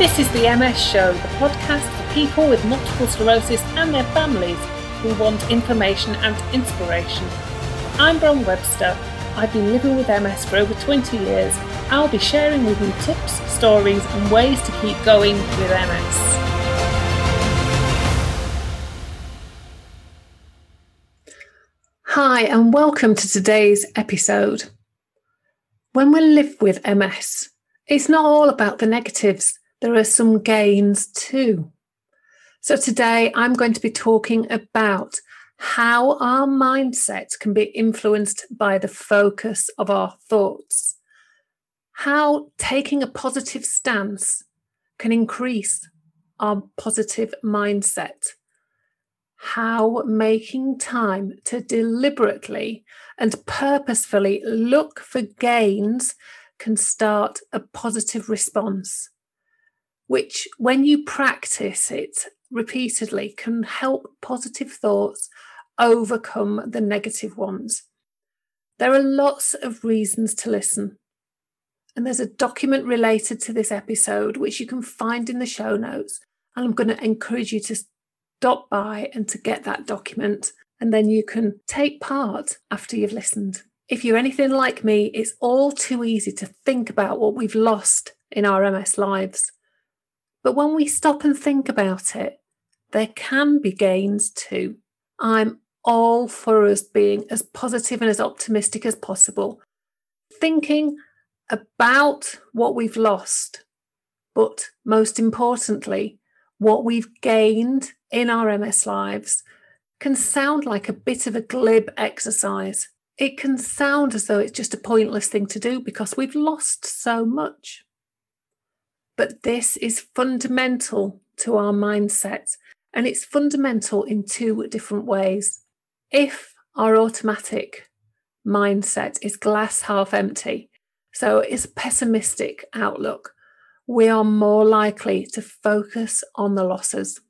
This is the MS Show, the podcast for people with multiple sclerosis and their families who want information and inspiration. I'm Bron Webster. I've been living with MS for over 20 years. I'll be sharing with you tips, stories, and ways to keep going with MS. Hi, and welcome to today's episode. When we live with MS, it's not all about the negatives, there are some gains too. So, today I'm going to be talking about how our mindset can be influenced by the focus of our thoughts, how taking a positive stance can increase our positive mindset, how making time to deliberately and purposefully look for gains can start a positive response, which, when you practice it repeatedly, can help positive thoughts overcome the negative ones. There are lots of reasons to listen. And there's a document related to this episode, which you can find in the show notes. And I'm going to encourage you to stop by and to get that document. And then you can take part after you've listened. If you're anything like me, it's all too easy to think about what we've lost in our MS lives. But when we stop and think about it, there can be gains too. I'm all for us being as positive and as optimistic as possible, thinking about what we've lost, but most importantly, what we've gained in our MS lives can sound like a bit of a glib exercise. It can sound as though it's just a pointless thing to do because we've lost so much. But this is fundamental to our mindset, and it's fundamental in two different ways. If our automatic mindset is glass half empty, so it's a pessimistic outlook, we are more likely to focus on the losses.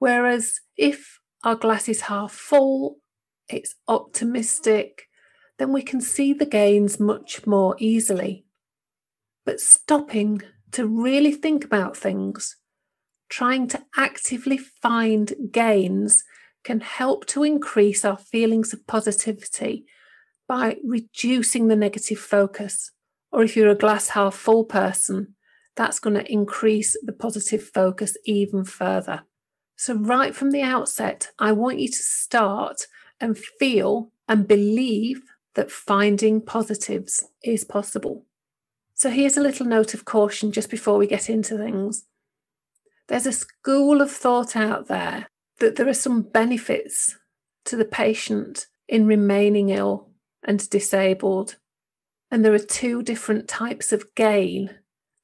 Whereas if our glass is half full, it's optimistic, then we can see the gains much more easily. But stopping to really think about things, trying to actively find gains can help to increase our feelings of positivity by reducing the negative focus. Or if you're a glass half full person, that's going to increase the positive focus even further. So, right from the outset, I want you to start and feel and believe that finding positives is possible. So, here's a little note of caution just before we get into things. There's a school of thought out there that there are some benefits to the patient in remaining ill and disabled. And there are two different types of gain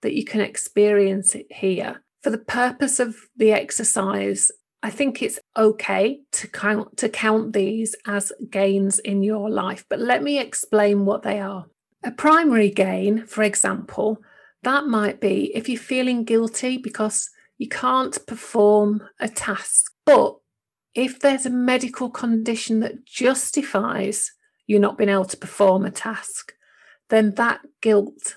that you can experience here. For the purpose of the exercise, I think it's okay to count to count these as gains in your life, but let me explain what they are. A primary gain, for example, that might be if you're feeling guilty because you can't perform a task but if there's a medical condition that justifies you not being able to perform a task, then that guilt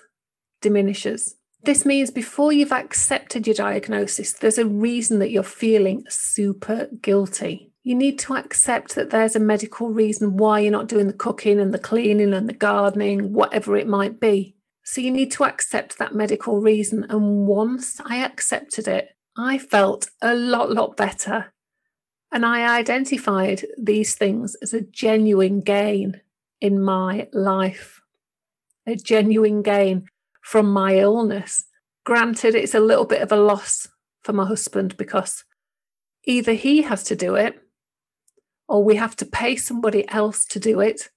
diminishes. This means before you've accepted your diagnosis, there's a reason that you're feeling super guilty. You need to accept that there's a medical reason why you're not doing the cooking and the cleaning and the gardening, whatever it might be. So you need to accept that medical reason. And once I accepted it, I felt a lot, lot better and I identified these things as a genuine gain in my life, a genuine gain from my illness. Granted, it's a little bit of a loss for my husband because either he has to do it or we have to pay somebody else to do it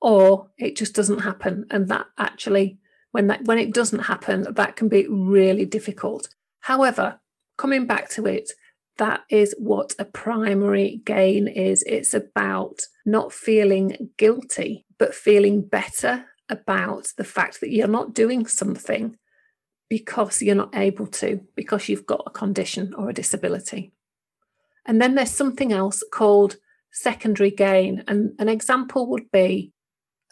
or it just doesn't happen and that actually when that when it doesn't happen that can be really difficult however coming back to it that is what a primary gain is. It's about not feeling guilty, but feeling better about the fact that you're not doing something because you're not able to, because you've got a condition or a disability. And then there's something else called secondary gain. And an example would be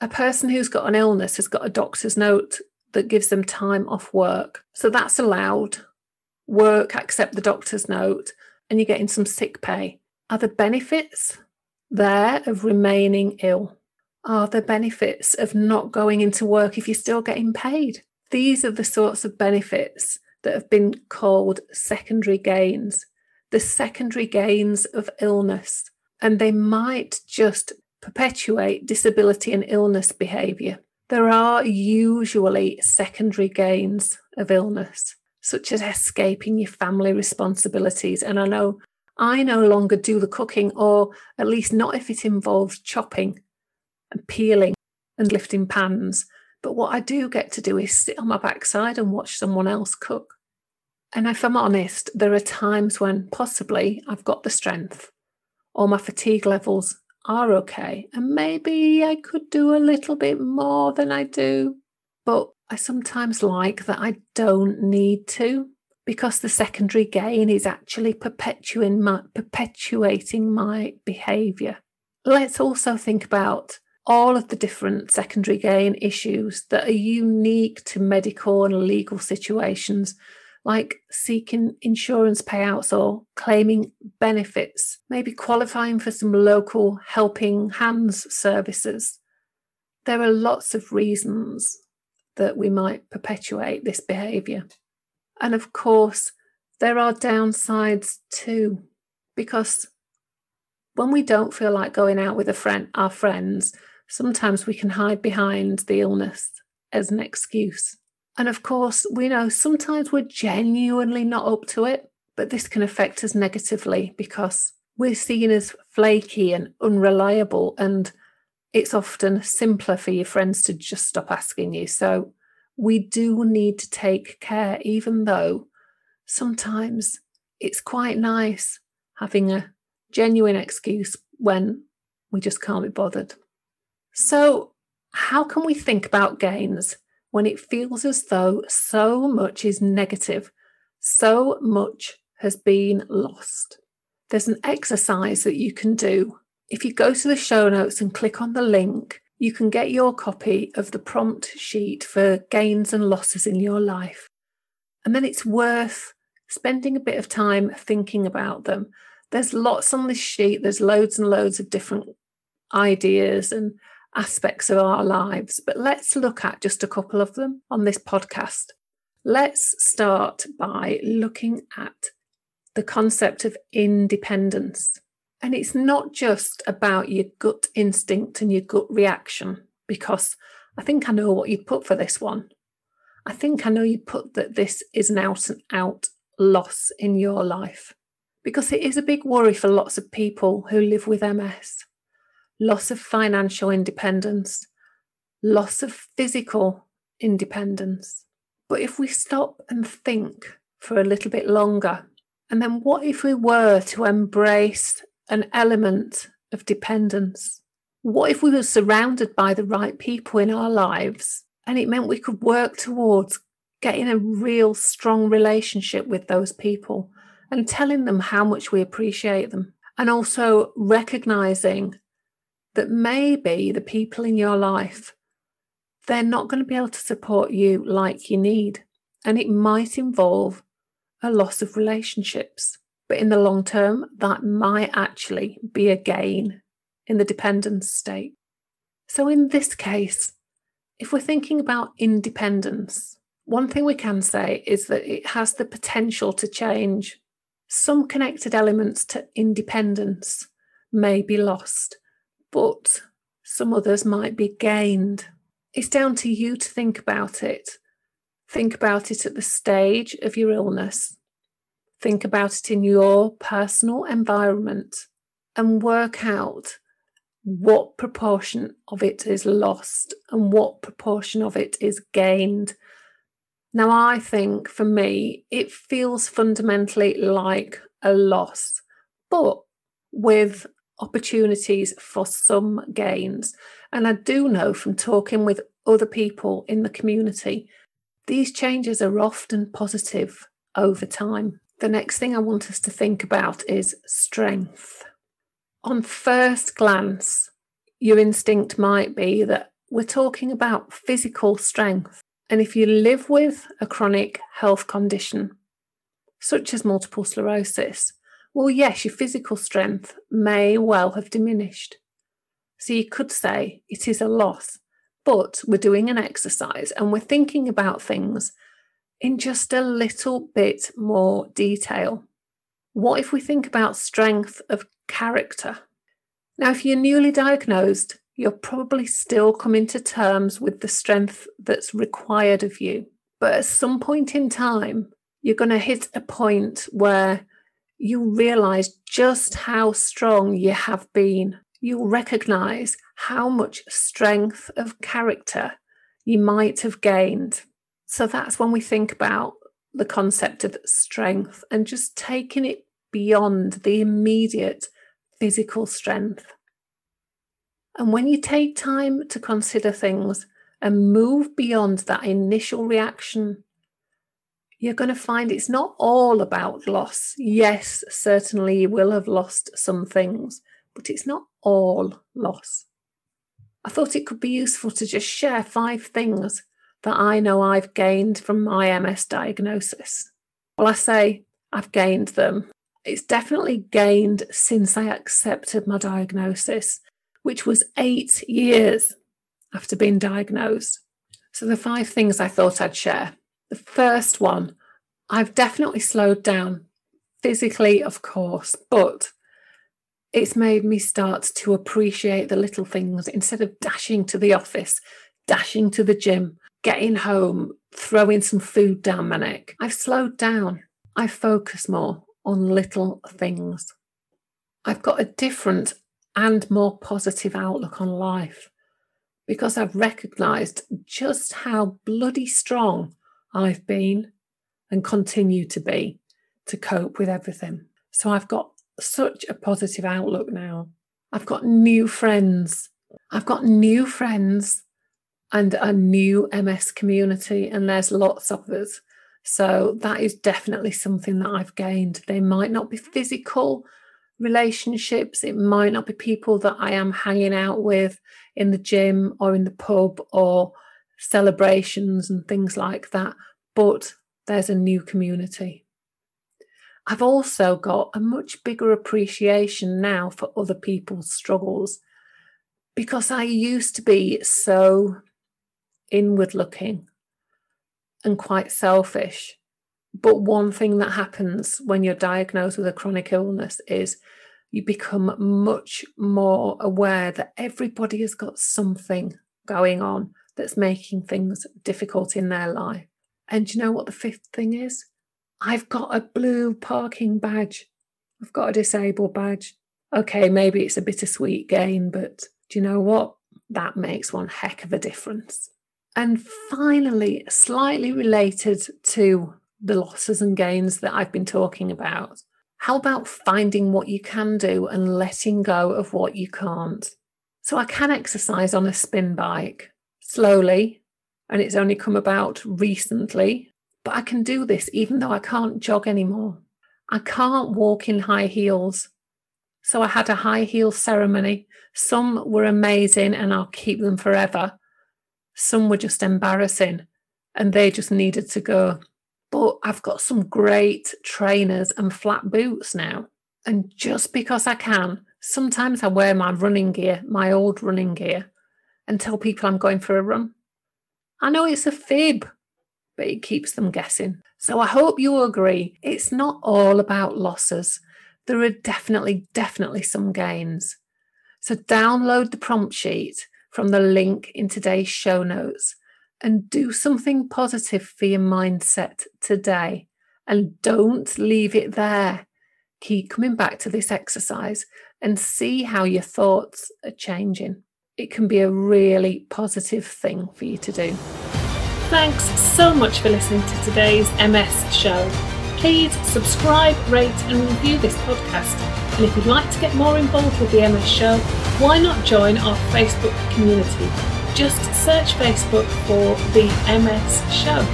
a person who's got an illness has got a doctor's note that gives them time off work. So that's allowed work, accept the doctor's note, and you're getting some sick pay. Are the benefits there of remaining ill? Are the benefits of not going into work if you're still getting paid? These are the sorts of benefits that have been called secondary gains, the secondary gains of illness. And they might just perpetuate disability and illness behaviour. There are usually secondary gains of illness, such as escaping your family responsibilities. And I know I no longer do the cooking, or at least not if it involves chopping and peeling and lifting pans. But what I do get to do is sit on my backside and watch someone else cook. And if I'm honest, there are times when possibly I've got the strength or my fatigue levels are okay. And maybe I could do a little bit more than I do. But I sometimes like that I don't need to because the secondary gain is actually perpetuating my, perpetuating my behavior. Let's also think about all of the different secondary gain issues that are unique to medical and legal situations like seeking insurance payouts or claiming benefits, maybe qualifying for some local helping hands services. There are lots of reasons that we might perpetuate this behaviour. And of course, there are downsides too, because when we don't feel like going out with a friend, our friends, sometimes we can hide behind the illness as an excuse. And of course, we know sometimes we're genuinely not up to it, but this can affect us negatively because we're seen as flaky and unreliable. And it's often simpler for your friends to just stop asking you. So we do need to take care, even though sometimes it's quite nice having a genuine excuse when we just can't be bothered. So, how can we think about gains when it feels as though so much is negative, so much has been lost. There's an exercise that you can do. If you go to the show notes and click on the link, you can get your copy of the prompt sheet for gains and losses in your life. And then it's worth spending a bit of time thinking about them. There's lots on this sheet, there's loads and loads of different ideas and aspects of our lives, but let's look at just a couple of them on this podcast. Let's start by looking at the concept of independence. And it's not just about your gut instinct and your gut reaction, because I think I know what you'd put for this one. I think I know you'd put that this is an out and out loss in your life, because it is a big worry for lots of people who live with MS loss of financial independence, loss of physical independence. But if we stop and think for a little bit longer, and then what if we were to embrace an element of dependence? What if we were surrounded by the right people in our lives and it meant we could work towards getting a real strong relationship with those people and telling them how much we appreciate them? And also recognizing that maybe the people in your life they're not going to be able to support you like you need. And it might involve a loss of relationships but in the long term that might actually be a gain in the dependence state. So in this case if we're thinking about independence one thing we can say is that it has the potential to change. Some connected elements to independence may be lost but some others might be gained. It's down to you to think about it. Think about it at the stage of your illness. Think about it in your personal environment and work out what proportion of it is lost and what proportion of it is gained. Now, I think for me, it feels fundamentally like a loss, but with opportunities for some gains. And I do know from talking with other people in the community, these changes are often positive over time. The next thing I want us to think about is strength. On first glance, your instinct might be that we're talking about physical strength. And if you live with a chronic health condition, such as multiple sclerosis, well, yes, your physical strength may well have diminished. So you could say it is a loss, but we're doing an exercise and we're thinking about things in just a little bit more detail. What if we think about strength of character? Now, if you're newly diagnosed, you're probably still coming to terms with the strength that's required of you. But at some point in time, you're going to hit a point where you realize just how strong you have been. You'll recognize how much strength of character you might have gained. So that's when we think about the concept of strength and just taking it beyond the immediate physical strength. And when you take time to consider things and move beyond that initial reaction, you're going to find it's not all about loss. Yes, certainly you will have lost some things, but it's not all loss. I thought it could be useful to just share five things that I know I've gained from my MS diagnosis. Well, I say I've gained them. It's definitely gained since I accepted my diagnosis which was eight years after being diagnosed. So, the five things I thought I'd share. The first one, I've definitely slowed down physically, of course, but it's made me start to appreciate the little things instead of dashing to the office, dashing to the gym, getting home, throwing some food down my neck. I've slowed down. I focus more on little things. I've got a different and more positive outlook on life because I've recognized just how bloody strong I've been and continue to be to cope with everything. So I've got such a positive outlook now. I've got new friends. I've got new friends and a new MS community, and there's lots of us. So that is definitely something that I've gained. They might not be physical relationships. It might not be people that I am hanging out with in the gym or in the pub or celebrations and things like that, but there's a new community. I've also got a much bigger appreciation now for other people's struggles because I used to be so inward looking and quite selfish but one thing that happens when you're diagnosed with a chronic illness is you become much more aware that everybody has got something going on that's making things difficult in their life. And do you know what the fifth thing is? I've got a blue parking badge. I've got a disabled badge. Okay, maybe it's a bittersweet gain, but do you know what? That makes one heck of a difference. And finally, slightly related to the losses and gains that I've been talking about. How about finding what you can do and letting go of what you can't? So I can exercise on a spin bike slowly, and it's only come about recently, but I can do this even though I can't jog anymore. I can't walk in high heels. So I had a high heel ceremony. Some were amazing and I'll keep them forever. Some were just embarrassing and they just needed to go. But I've got some great trainers and flat boots now. And just because I can, sometimes I wear my running gear, my old running gear, and tell people I'm going for a run. I know it's a fib, but it keeps them guessing. So I hope you agree it's not all about losses. There are definitely, definitely some gains. So download the prompt sheet from the link in today's show notes and do something positive for your mindset today. And don't leave it there. Keep coming back to this exercise and see how your thoughts are changing. It can be a really positive thing for you to do. Thanks so much for listening to today's MS show. Please subscribe, rate, and review this podcast. And if you'd like to get more involved with the MS show, why not join our Facebook community? just search Facebook for the MS Show.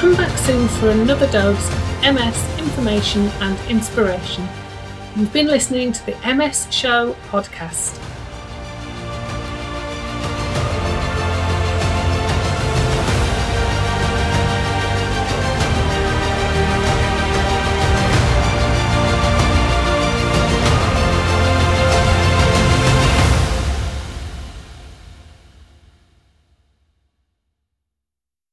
Come back soon for another dose of MS information and inspiration. You've been listening to the MS Show podcast.